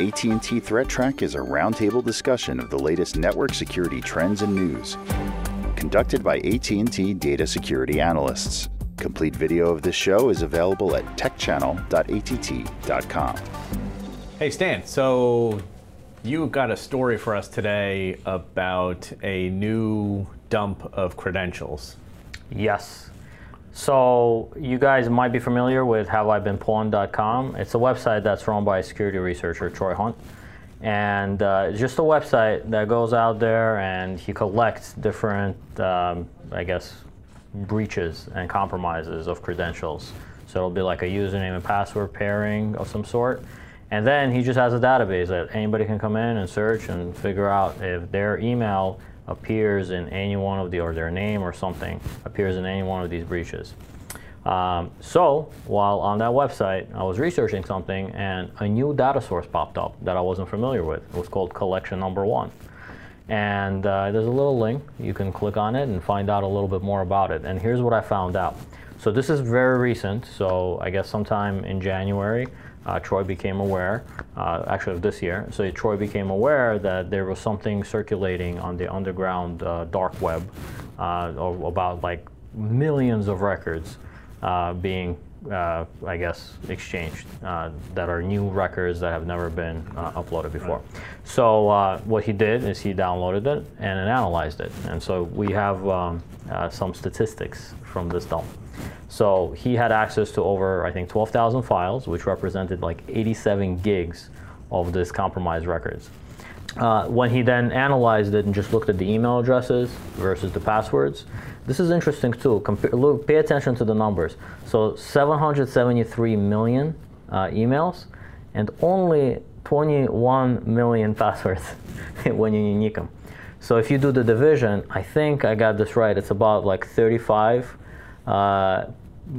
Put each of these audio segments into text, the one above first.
AT&T Threat Track is a roundtable discussion of the latest network security trends and news. Conducted by AT&T data security analysts. Complete video of this show is available at techchannel.att.com. Hey Stan, so you got a story for us today about a new dump of credentials. Yes. So you guys might be familiar with haveibeenpwned.com. It's a website that's run by security researcher Troy Hunt. And uh, it's just a website that goes out there and he collects different, um, I guess, breaches and compromises of credentials. So it'll be like a username and password pairing of some sort. And then he just has a database that anybody can come in and search and figure out if their email appears in any one of the, or their name or something appears in any one of these breaches. Um, so while on that website, I was researching something and a new data source popped up that I wasn't familiar with. It was called collection number one. And uh, there's a little link. You can click on it and find out a little bit more about it. And here's what I found out. So this is very recent. So I guess sometime in January, uh, Troy became aware, uh, actually of this year, so Troy became aware that there was something circulating on the underground uh, dark web uh, about like millions of records uh, being, uh, I guess, exchanged that are new records that have never been uploaded before. So what he did is he downloaded it and analyzed it. And so we have um, some statistics from this dump. So he had access to over, I think, 12,000 files, which represented like 87 gigs of this compromised records. Uh, when he then analyzed it and just looked at the email addresses versus the passwords, this is interesting too. Compa- look, pay attention to the numbers. So 773 million uh, emails and only 21 million passwords when you unique them. So if you do the division, I think I got this right. It's about like 35 uh,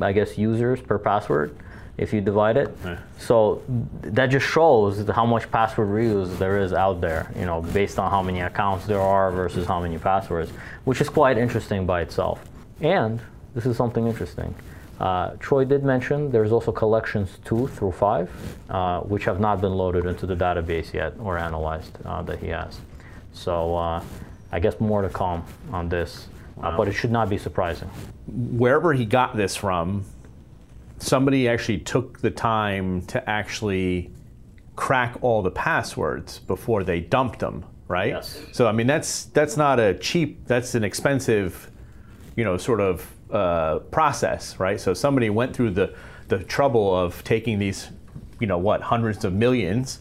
I guess, users per password if you divide it. Yeah. So that just shows how much password reuse there is out there, you know, based on how many accounts there are versus how many passwords, which is quite interesting by itself. And this is something interesting. Uh, Troy did mention there's also collections two through five, uh, which have not been loaded into the database yet or analyzed uh, that he has. So uh, I guess more to come on this. Wow. But it should not be surprising. Wherever he got this from, somebody actually took the time to actually crack all the passwords before they dumped them, right? Yes. So I mean that's that's not a cheap, that's an expensive, you know, sort of uh, process, right? So somebody went through the the trouble of taking these, you know, what hundreds of millions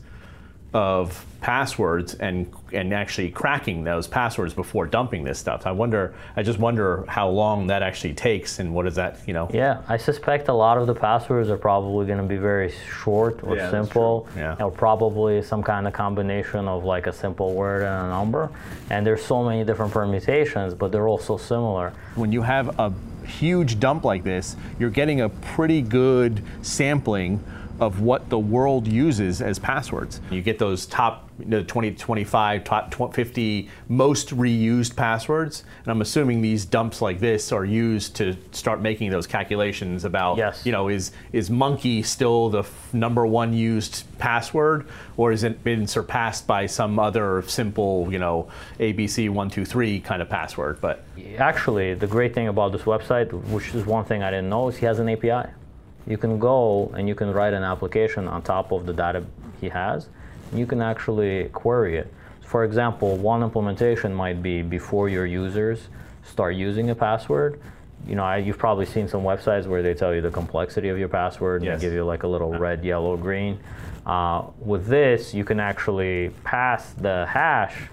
of passwords and and actually cracking those passwords before dumping this stuff. I wonder. I just wonder how long that actually takes, and what is that? You know. Yeah, I suspect a lot of the passwords are probably going to be very short or yeah, simple, yeah. or probably some kind of combination of like a simple word and a number. And there's so many different permutations, but they're all so similar. When you have a huge dump like this, you're getting a pretty good sampling of what the world uses as passwords. You get those top you know, 20 25, top 50 most reused passwords. And I'm assuming these dumps like this are used to start making those calculations about, yes. you know, is, is monkey still the f- number one used password or has it been surpassed by some other simple, you know, ABC123 kind of password? But actually, the great thing about this website, which is one thing I didn't know, is he has an API you can go and you can write an application on top of the data he has. And you can actually query it. For example, one implementation might be before your users start using a password. You know, I, you've probably seen some websites where they tell you the complexity of your password yes. and give you like a little red, yellow, green. Uh, with this, you can actually pass the hash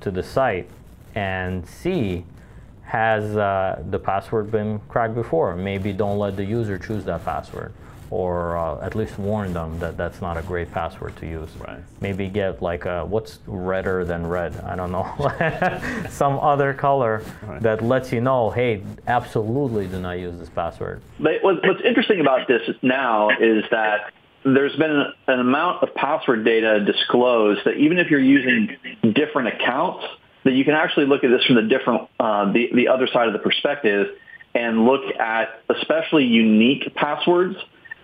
to the site and see has uh, the password been cracked before? Maybe don't let the user choose that password or uh, at least warn them that that's not a great password to use. Right. Maybe get like a, what's redder than red? I don't know. Some other color right. that lets you know, hey, absolutely do not use this password. But what's interesting about this now is that there's been an amount of password data disclosed that even if you're using different accounts, that you can actually look at this from the different, uh, the, the other side of the perspective and look at especially unique passwords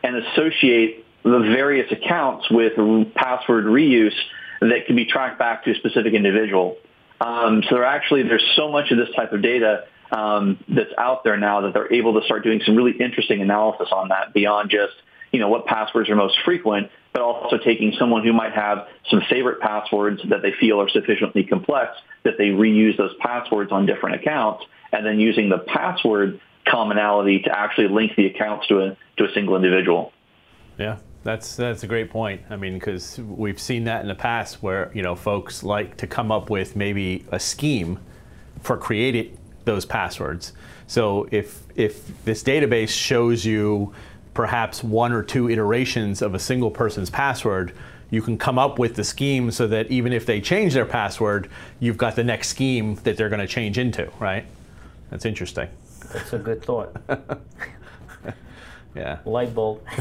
and associate the various accounts with password reuse that can be tracked back to a specific individual. Um, so there actually there's so much of this type of data um, that's out there now that they're able to start doing some really interesting analysis on that beyond just you know what passwords are most frequent, but also taking someone who might have some favorite passwords that they feel are sufficiently complex that they reuse those passwords on different accounts, and then using the password commonality to actually link the accounts to a to a single individual. Yeah, that's that's a great point. I mean, because we've seen that in the past where you know folks like to come up with maybe a scheme for creating those passwords. So if if this database shows you perhaps one or two iterations of a single person's password, you can come up with the scheme so that even if they change their password, you've got the next scheme that they're going to change into, right? That's interesting. That's a good thought. Yeah. Light bulb.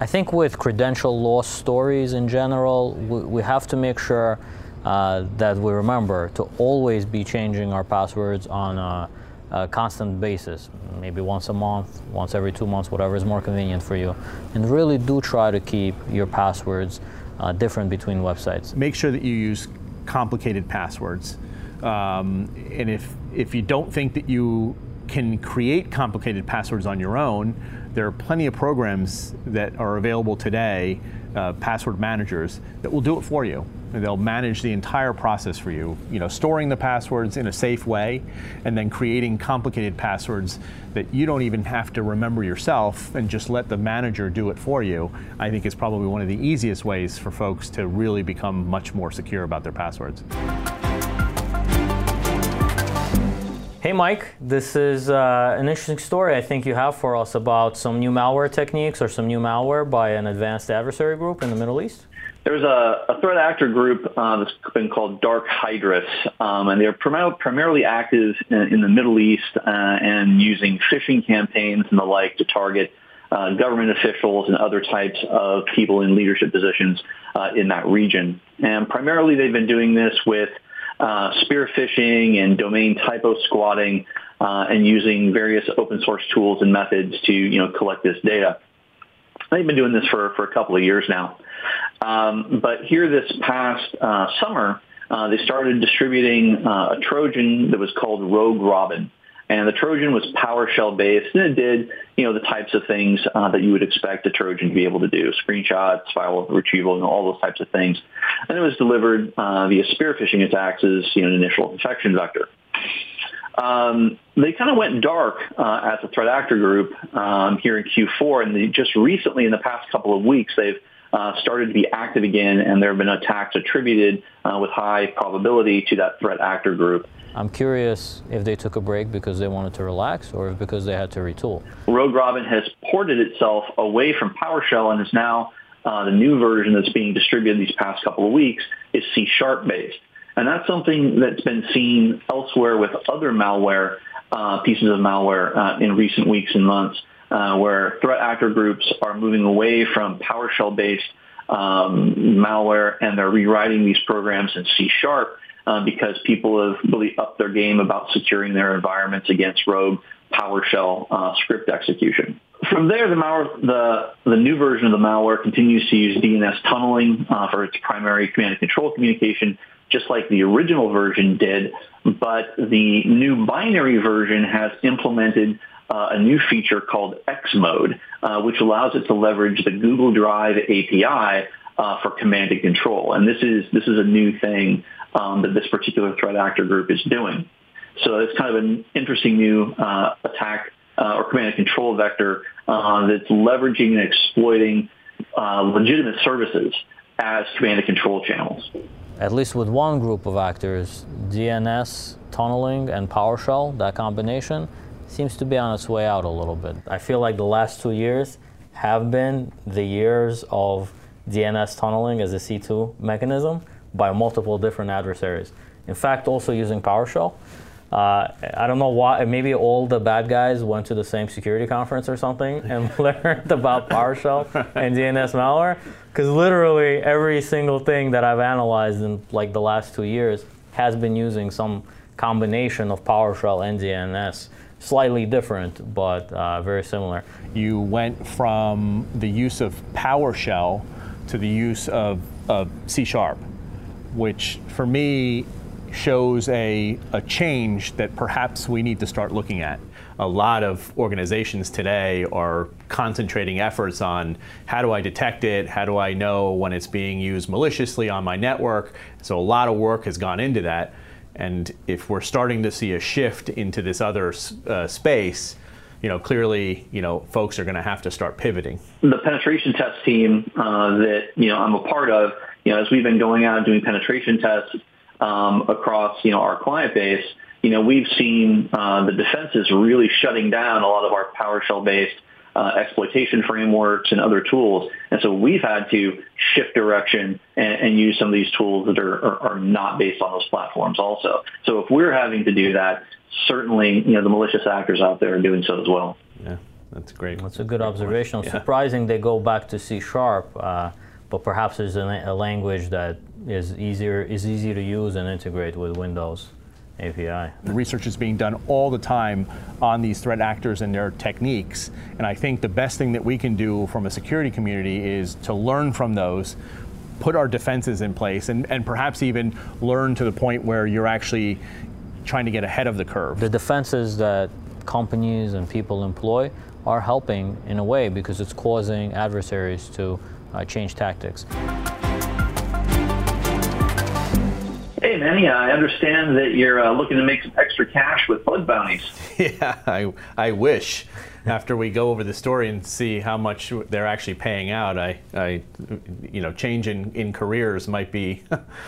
I think with credential loss stories in general, we, we have to make sure uh, that we remember to always be changing our passwords on a, a, constant basis, maybe once a month, once every two months, whatever is more convenient for you. And really do try to keep your passwords uh, different between websites. Make sure that you use complicated passwords. Um, and if, if you don't think that you can create complicated passwords on your own, there are plenty of programs that are available today, uh, password managers, that will do it for you. They'll manage the entire process for you, you know, storing the passwords in a safe way, and then creating complicated passwords that you don't even have to remember yourself and just let the manager do it for you. I think is probably one of the easiest ways for folks to really become much more secure about their passwords. Hey Mike, this is uh, an interesting story I think you have for us about some new malware techniques or some new malware by an advanced adversary group in the Middle East. There's a, a threat actor group uh, that's been called Dark Hydrus, um, and they're prim- primarily active in, in, the Middle East uh, and using phishing campaigns and the like to target uh, government officials and other types of people in leadership positions uh, in that region. And primarily they've been doing this with uh, spear phishing and domain typo squatting uh, and using various open source tools and methods to you know collect this data. They've been doing this for, for a couple of years now. Um, but here this past uh, summer, uh, they started distributing uh, a Trojan that was called Rogue Robin. And the Trojan was PowerShell based, and it did, you know, the types of things uh, that you would expect a Trojan to be able to do: screenshots, file retrieval, and all those types of things. And it was delivered uh, via spear phishing attacks as, you know, an initial infection vector. Um, they kind of went dark uh, as a threat actor group um, here in Q4, and they just recently, in the past couple of weeks, they've uh, started to be active again, and there have been attacks attributed uh, with high probability to that threat actor group. I'm curious if they took a break because they wanted to relax or because they had to retool. Rogue Robin has ported itself away from PowerShell and is now uh, the new version that's being distributed these past couple of weeks is C Sharp based. And that's something that's been seen elsewhere with other malware, uh, pieces of malware uh, in recent weeks and months, uh, where threat actor groups are moving away from PowerShell based um, malware and they're rewriting these programs in C Sharp uh, because people have really upped their game about securing their environments against rogue PowerShell uh, script execution. From there, the, malware, the, the new version of the malware continues to use DNS tunneling uh, for its primary command and control communication, just like the original version did. But the new binary version has implemented uh, a new feature called X mode, uh, which allows it to leverage the Google Drive API uh, for command and control. And this is this is a new thing um, that this particular threat actor group is doing. So it's kind of an interesting new uh, attack uh, or command and control vector uh, that's leveraging and exploiting legitimate services as command and control channels. At least with one group of actors, DNS, tunneling, and PowerShell, that combination seems to be on its way out a little bit. I feel like the last two years have been the years of DNS tunneling as a C2 mechanism by multiple different adversaries. In fact, also using PowerShell. Uh, I don't know why, maybe all the bad guys went to the same security conference or something and learned about PowerShell and DNS malware. Because literally every single thing that I've analyzed in like the last two years has been using some combination of PowerShell and DNS slightly different, but uh, very similar. You went from the use of PowerShell to the use of, of C Sharp, which for me shows a, a change that perhaps we need to start looking at. A lot of organizations today are concentrating efforts on how do I detect it, how do I know when it's being used maliciously on my network. So a lot of work has gone into that. And if we're starting to see a shift into this other uh, space, you know, clearly, you know, folks are going to have to start pivoting. The penetration test team uh, that you know I'm a part of, you know, as we've been going out and doing penetration tests um, across you know our client base, you know, we've seen uh, the defenses really shutting down a lot of our PowerShell-based uh, exploitation frameworks and other tools. And so we've had to shift direction and, and use some of these tools that are, are, are, not based on those platforms also. So if we're having to do that, certainly, you know, the malicious actors out there are doing so as well. Yeah, that's great. That's a good observation. Yeah. Surprising they go back to C Sharp, uh, but perhaps there's a, a language that is easier is easy to use and integrate with Windows. API. The Research is being done all the time on these threat actors and their techniques. And I think the best thing that we can do from a security community is to learn from those, put our defenses in place, and, and perhaps even learn to the point where you're actually trying to get ahead of the curve. The defenses that companies and people employ are helping in a way because it's causing adversaries to uh, change tactics. Hey, Manny, I understand that you're uh, looking to make some extra cash with bug bounties. Yeah, I, I wish. After we go over the story and see how much they're actually paying out, I, I you know, change in, in careers might be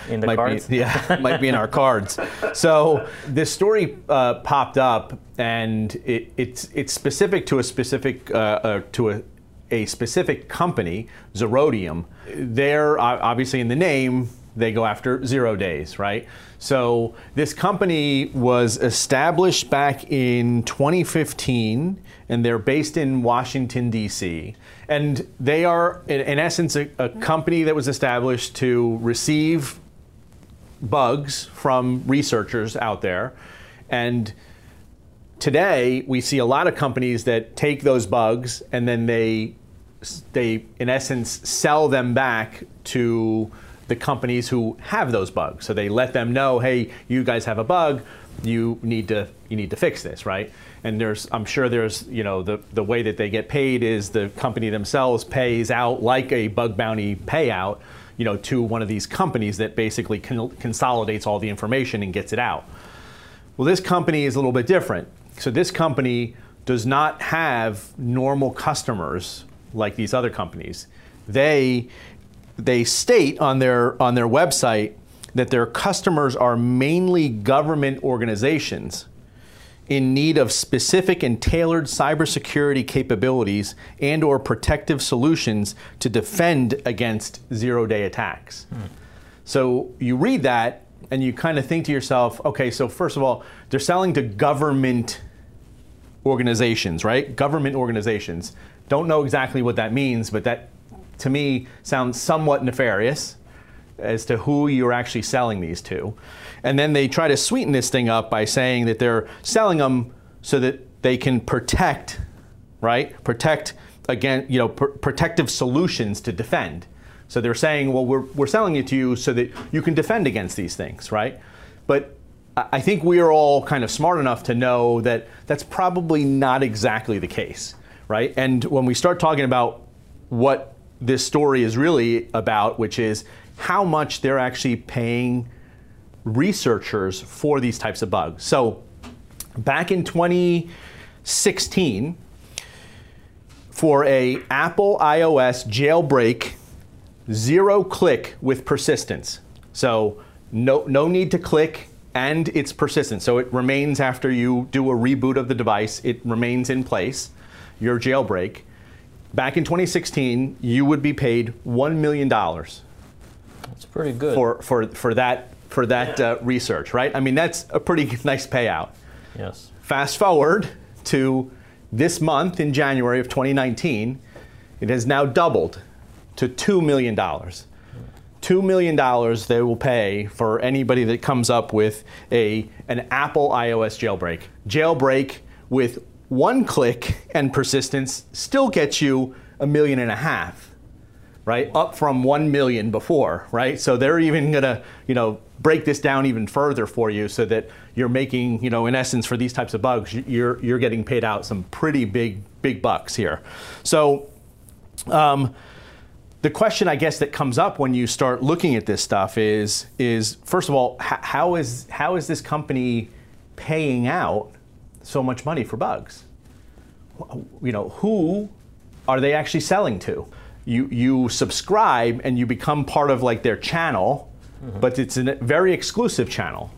in the might cards. Be, yeah, might be in our cards. So this story uh, popped up, and it, it's it's specific to a specific uh, uh to a a specific company, Zerodium. They're obviously in the name they go after zero days, right? So this company was established back in 2015, and they're based in Washington, D.C. And they are, in, in essence, a, a company that was established to receive bugs from researchers out there. And today, we see a lot of companies that take those bugs and then they, they in essence, sell them back to the companies who have those bugs. So they let them know, hey, you guys have a bug, you need to you need to fix this, right? And there's I'm sure there's you know the the way that they get paid is the company themselves pays out like a bug bounty payout, you know, to one of these companies that basically con- consolidates all the information and gets it out. Well, this company is a little bit different. So this company does not have normal customers like these other companies. They they state on their on their website that their customers are mainly government organizations in need of specific and tailored cybersecurity capabilities and or protective solutions to defend against zero-day attacks. Hmm. So you read that and you kind of think to yourself, okay, so first of all, they're selling to government organizations, right? Government organizations. Don't know exactly what that means, but that to me sounds somewhat nefarious as to who you're actually selling these to. And then they try to sweeten this thing up by saying that they're selling them so that they can protect, right? Protect again, you know, pr- protective solutions to defend. So they're saying, well, we're, we're selling it to you so that you can defend against these things, right? But I think we are all kind of smart enough to know that that's probably not exactly the case, right? And when we start talking about what this story is really about, which is how much they're actually paying researchers for these types of bugs. So, back in 2016, for a Apple iOS jailbreak, zero click with persistence. So, no, no need to click and it's persistent. So it remains after you do a reboot of the device, it remains in place, your jailbreak back in 2016, you would be paid $1 million. That's pretty good. For, for, for that, for that yeah. uh, research, right? I mean, that's a pretty nice payout. Yes. Fast forward to this month in January of 2019, it has now doubled to $2 million. $2 million they will pay for anybody that comes up with a, an Apple iOS jailbreak. Jailbreak with one click and persistence still gets you a million and a half, right? Up from 1 million before, right? So they're even going to, you know, break this down even further for you so that you're making, you know, in essence for these types of bugs, you're you're getting paid out some pretty big big bucks here. So um, the question I guess that comes up when you start looking at this stuff is is first of all how is how is this company paying out so much money for bugs? You know, who are they actually selling to? You you subscribe and you become part of like their channel, mm-hmm. but it's a very exclusive channel.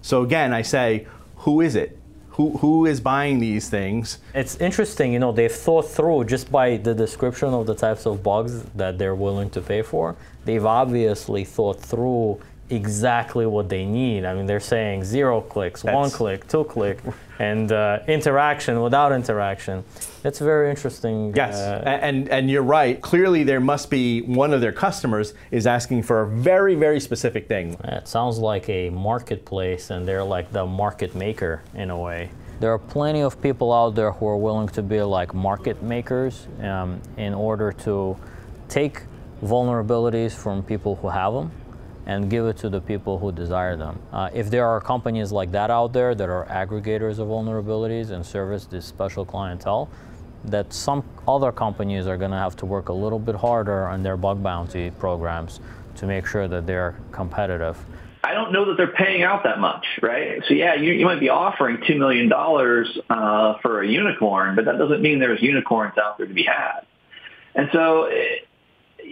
So again, I say, who is it? Who, who is buying these things? It's interesting, you know, they've thought through just by the description of the types of bugs that they're willing to pay for. They've obviously thought through exactly what they need. I mean, they're saying zero clicks, That's, one click, two click, and uh, interaction without interaction. It's very interesting. Yes, uh, and and you're right. Clearly, there must be one of their customers is asking for a very very specific thing. It sounds like a marketplace, and they're like the market maker in a way. There are plenty of people out there who are willing to be like market makers um, in order to take vulnerabilities from people who have them and give it to the people who desire them. Uh, if there are companies like that out there that are aggregators of vulnerabilities and service this special clientele, that some other companies are going to have to work a little bit harder on their bug bounty programs to make sure that they're competitive. I don't know that they're paying out that much, right? So yeah, you, you might be offering $2 million uh, for a unicorn, but that doesn't mean there's unicorns out there to be had. And so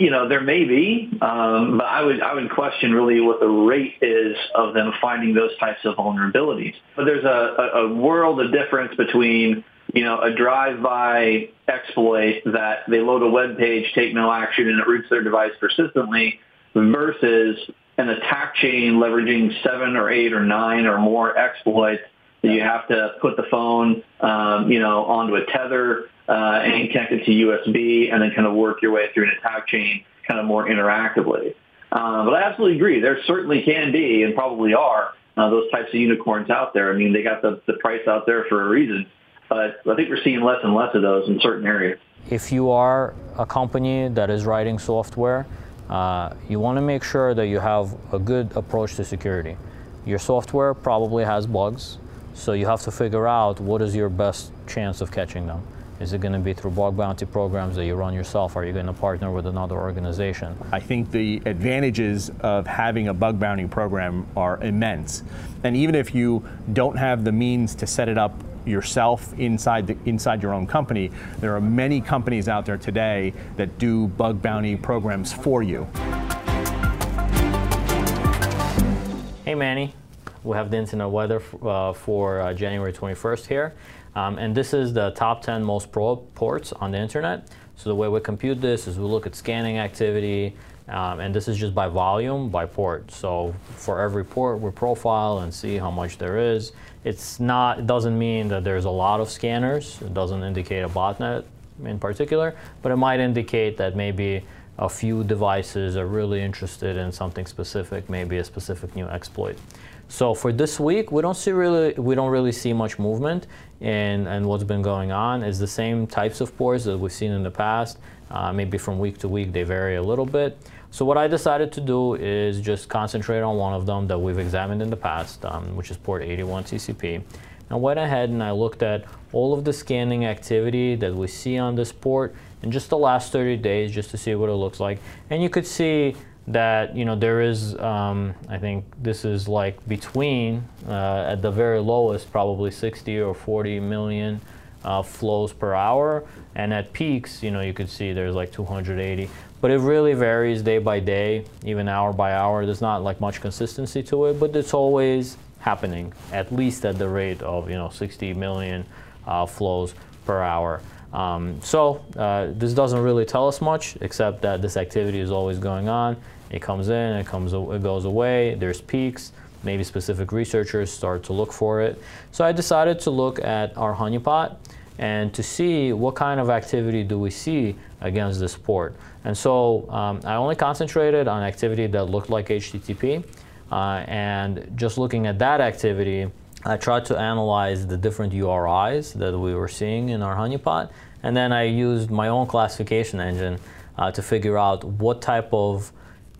you know, there may be, um, but I would I would question really what the rate is of them finding those types of vulnerabilities. But there's a, a, world of difference between you know a drive-by exploit that they load a web page, take no action, and it roots their device persistently, versus an attack chain leveraging seven or eight or nine or more exploits that you have to put the phone, um, you know, onto a tether uh, and connect it to USB and then kind of work your way through an attack chain kind of more interactively. Uh, but I absolutely agree. There certainly can be and probably are uh, those types of unicorns out there. I mean, they got the, the price out there for a reason. But I think we're seeing less and less of those in certain areas. If you are a company that is writing software, uh, you want to make sure that you have a good approach to security. Your software probably has bugs, so you have to figure out what is your best chance of catching them. Is it going to be through bug bounty programs that you run yourself? Are you going to partner with another organization? I think the advantages of having a bug bounty program are immense. And even if you don't have the means to set it up yourself inside the, inside your own company, there are many companies out there today that do bug bounty programs for you. Hey Manny, we have the internet weather uh, for uh, January 21st here. Um, and this is the top 10 most probe ports on the internet. So the way we compute this is we look at scanning activity, um, and this is just by volume, by port. So for every port, we profile and see how much there is. It's not, it doesn't mean that there's a lot of scanners. It doesn't indicate a botnet in particular, but it might indicate that maybe a few devices are really interested in something specific, maybe a specific new exploit. So for this week, we don't see really we don't really see much movement in and what's been going on. is the same types of ports that we've seen in the past. Uh, maybe from week to week they vary a little bit. So what I decided to do is just concentrate on one of them that we've examined in the past, um, which is port 81 TCP. I went ahead and I looked at all of the scanning activity that we see on this port in just the last 30 days just to see what it looks like. And you could see that you know there is um, I think this is like between uh, at the very lowest probably 60 or 40 million uh, flows per hour. And at peaks you know you could see there's like 280 but it really varies day by day even hour by hour. There's not like much consistency to it but it's always happening at least at the rate of you know 60 million uh, flows per hour um, so uh, this doesn't really tell us much, except that this activity is always going on. It comes in, it comes, it goes away. There's peaks. Maybe specific researchers start to look for it. So I decided to look at our honeypot and to see what kind of activity do we see against this port. And so um, I only concentrated on activity that looked like HTTP. Uh, and just looking at that activity, I tried to analyze the different URIs that we were seeing in our honeypot, and then I used my own classification engine uh, to figure out what type of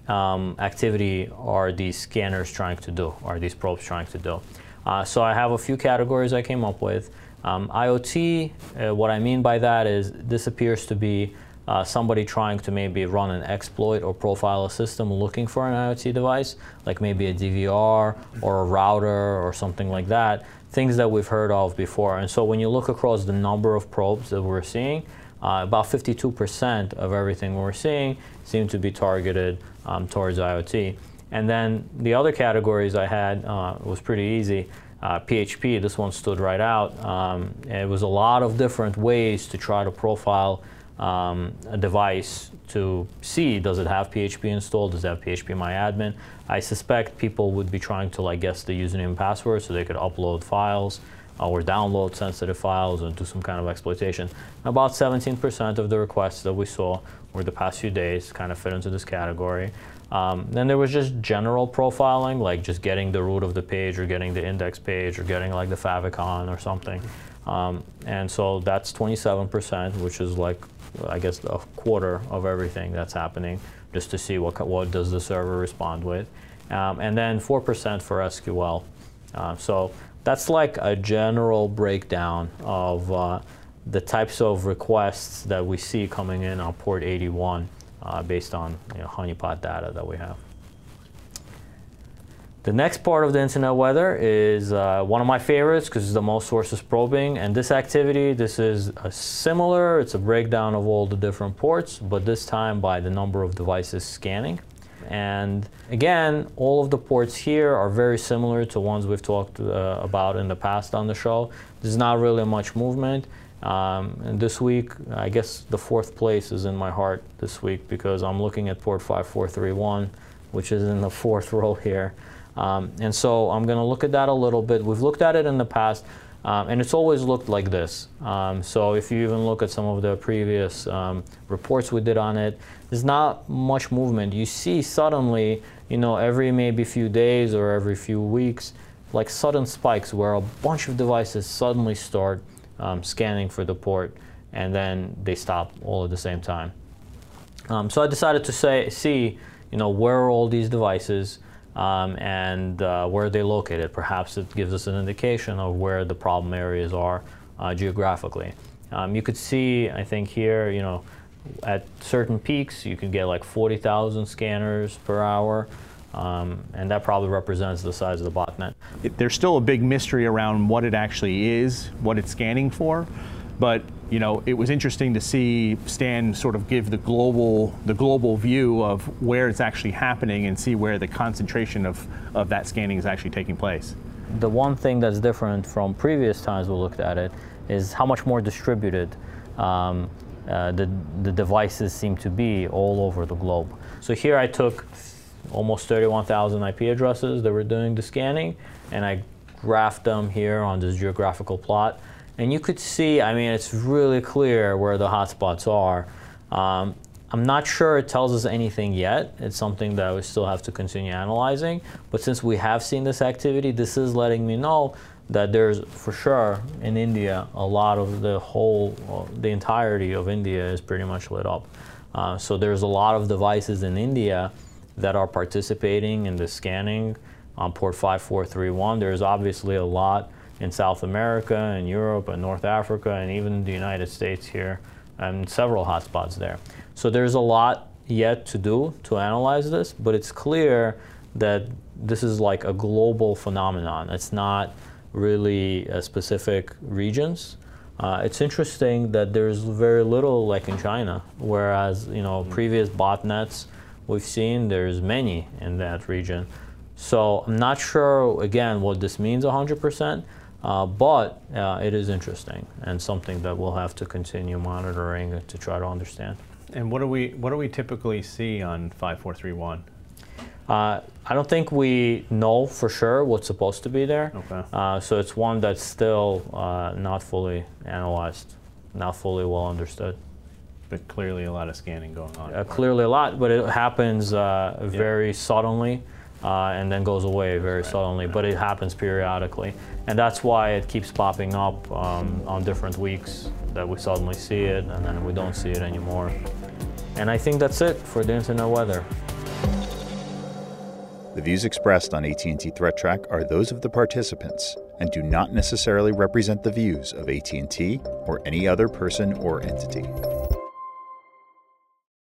um, activity are these scanners trying to do, are these probes trying to do. Uh, so I have a few categories I came up with. Um, IoT, uh, what I mean by that is this appears to be uh, somebody trying to maybe run an exploit or profile a system looking for an IoT device, like maybe a DVR or a router or something like that, things that we've heard of before. And so when you look across the number of probes that we're seeing, uh, about 52% of everything we're seeing seem to be targeted um, towards IoT. And then the other categories I had uh, was pretty easy. Uh, PHP, this one stood right out. Um, it was a lot of different ways to try to profile um, a device to see does it have PHP installed, does it have PHP MyAdmin. I suspect people would be trying to like guess the username and password so they could upload files or download sensitive files and do some kind of exploitation. About 17% of the requests that we saw over the past few days kind of fit into this category. Um, then there was just general profiling, like just getting the root of the page or getting the index page or getting like the favicon or something. Um, and so that's 27%, which is like, I guess, a quarter of everything that's happening, just to see what, what does the server respond with. Um, and then 4% for SQL. Uh, so that's like a general breakdown of uh, the types of requests that we see coming in on port 81 uh, based on you know, honeypot data that we have. The next part of the internet weather is uh, one of my favorites because it's the most sources probing. And this activity, this is similar. It's a breakdown of all the different ports, but this time by the number of devices scanning. And again, all of the ports here are very similar to ones we've talked uh, about in the past on the show. There's not really much movement. Um, and this week, I guess the fourth place is in my heart this week because I'm looking at port 5431, which is in the fourth row here. Um, and so I'm going to look at that a little bit. We've looked at it in the past, um, and it's always looked like this. Um, so if you even look at some of the previous um, reports we did on it, there's not much movement. You see suddenly, you know, every maybe few days or every few weeks, like sudden spikes where a bunch of devices suddenly start um, scanning for the port, and then they stop all at the same time. Um, so I decided to say, see, you know, where are all these devices? Um, and uh, where they located. Perhaps it gives us an indication of where the problem areas are uh, geographically. Um, you could see, I think here, you know, at certain peaks, you can get like 40,000 scanners per hour. Um, and that probably represents the size of the botnet. It, there's still a big mystery around what it actually is, what it's scanning for. But you know, it was interesting to see Stan sort of give the global the global view of where it's actually happening and see where the concentration of, of that scanning is actually taking place. The one thing that's different from previous times we looked at it is how much more distributed um, uh, the, the devices seem to be all over the globe. So here I took almost 31,000 IP addresses that were doing the scanning and I graphed them here on this geographical plot. And you could see, I mean, it's really clear where the hotspots are. Um, I'm not sure it tells us anything yet. It's something that we still have to continue analyzing. But since we have seen this activity, this is letting me know that there's for sure in India a lot of the whole, the entirety of India is pretty much lit up. Uh, so there's a lot of devices in India that are participating in the scanning on port 5431. There's obviously a lot in South America and Europe and North Africa and even the United States here and several hotspots there. So there's a lot yet to do to analyze this, but it's clear that this is like a global phenomenon. It's not really uh, specific regions. Uh, it's interesting that there's very little like in China, whereas you know mm-hmm. previous botnets we've seen there's many in that region. So I'm not sure again what this means 100%, uh, but uh, it is interesting and something that we'll have to continue monitoring to try to understand. And what do we what do we typically see on 5431? Uh, I don't think we know for sure what's supposed to be there. Okay. Uh, so it's one that's still uh, not fully analyzed, not fully well understood. But clearly a lot of scanning going on. Uh, clearly a lot, but it happens very yeah. suddenly. Uh, and then goes away very suddenly, but it happens periodically. And that's why it keeps popping up um, on different weeks that we suddenly see it and then we don't see it anymore. And I think that's it for the internet weather. The views expressed on AT&T Threat Track are those of the participants and do not necessarily represent the views of AT&T or any other person or entity.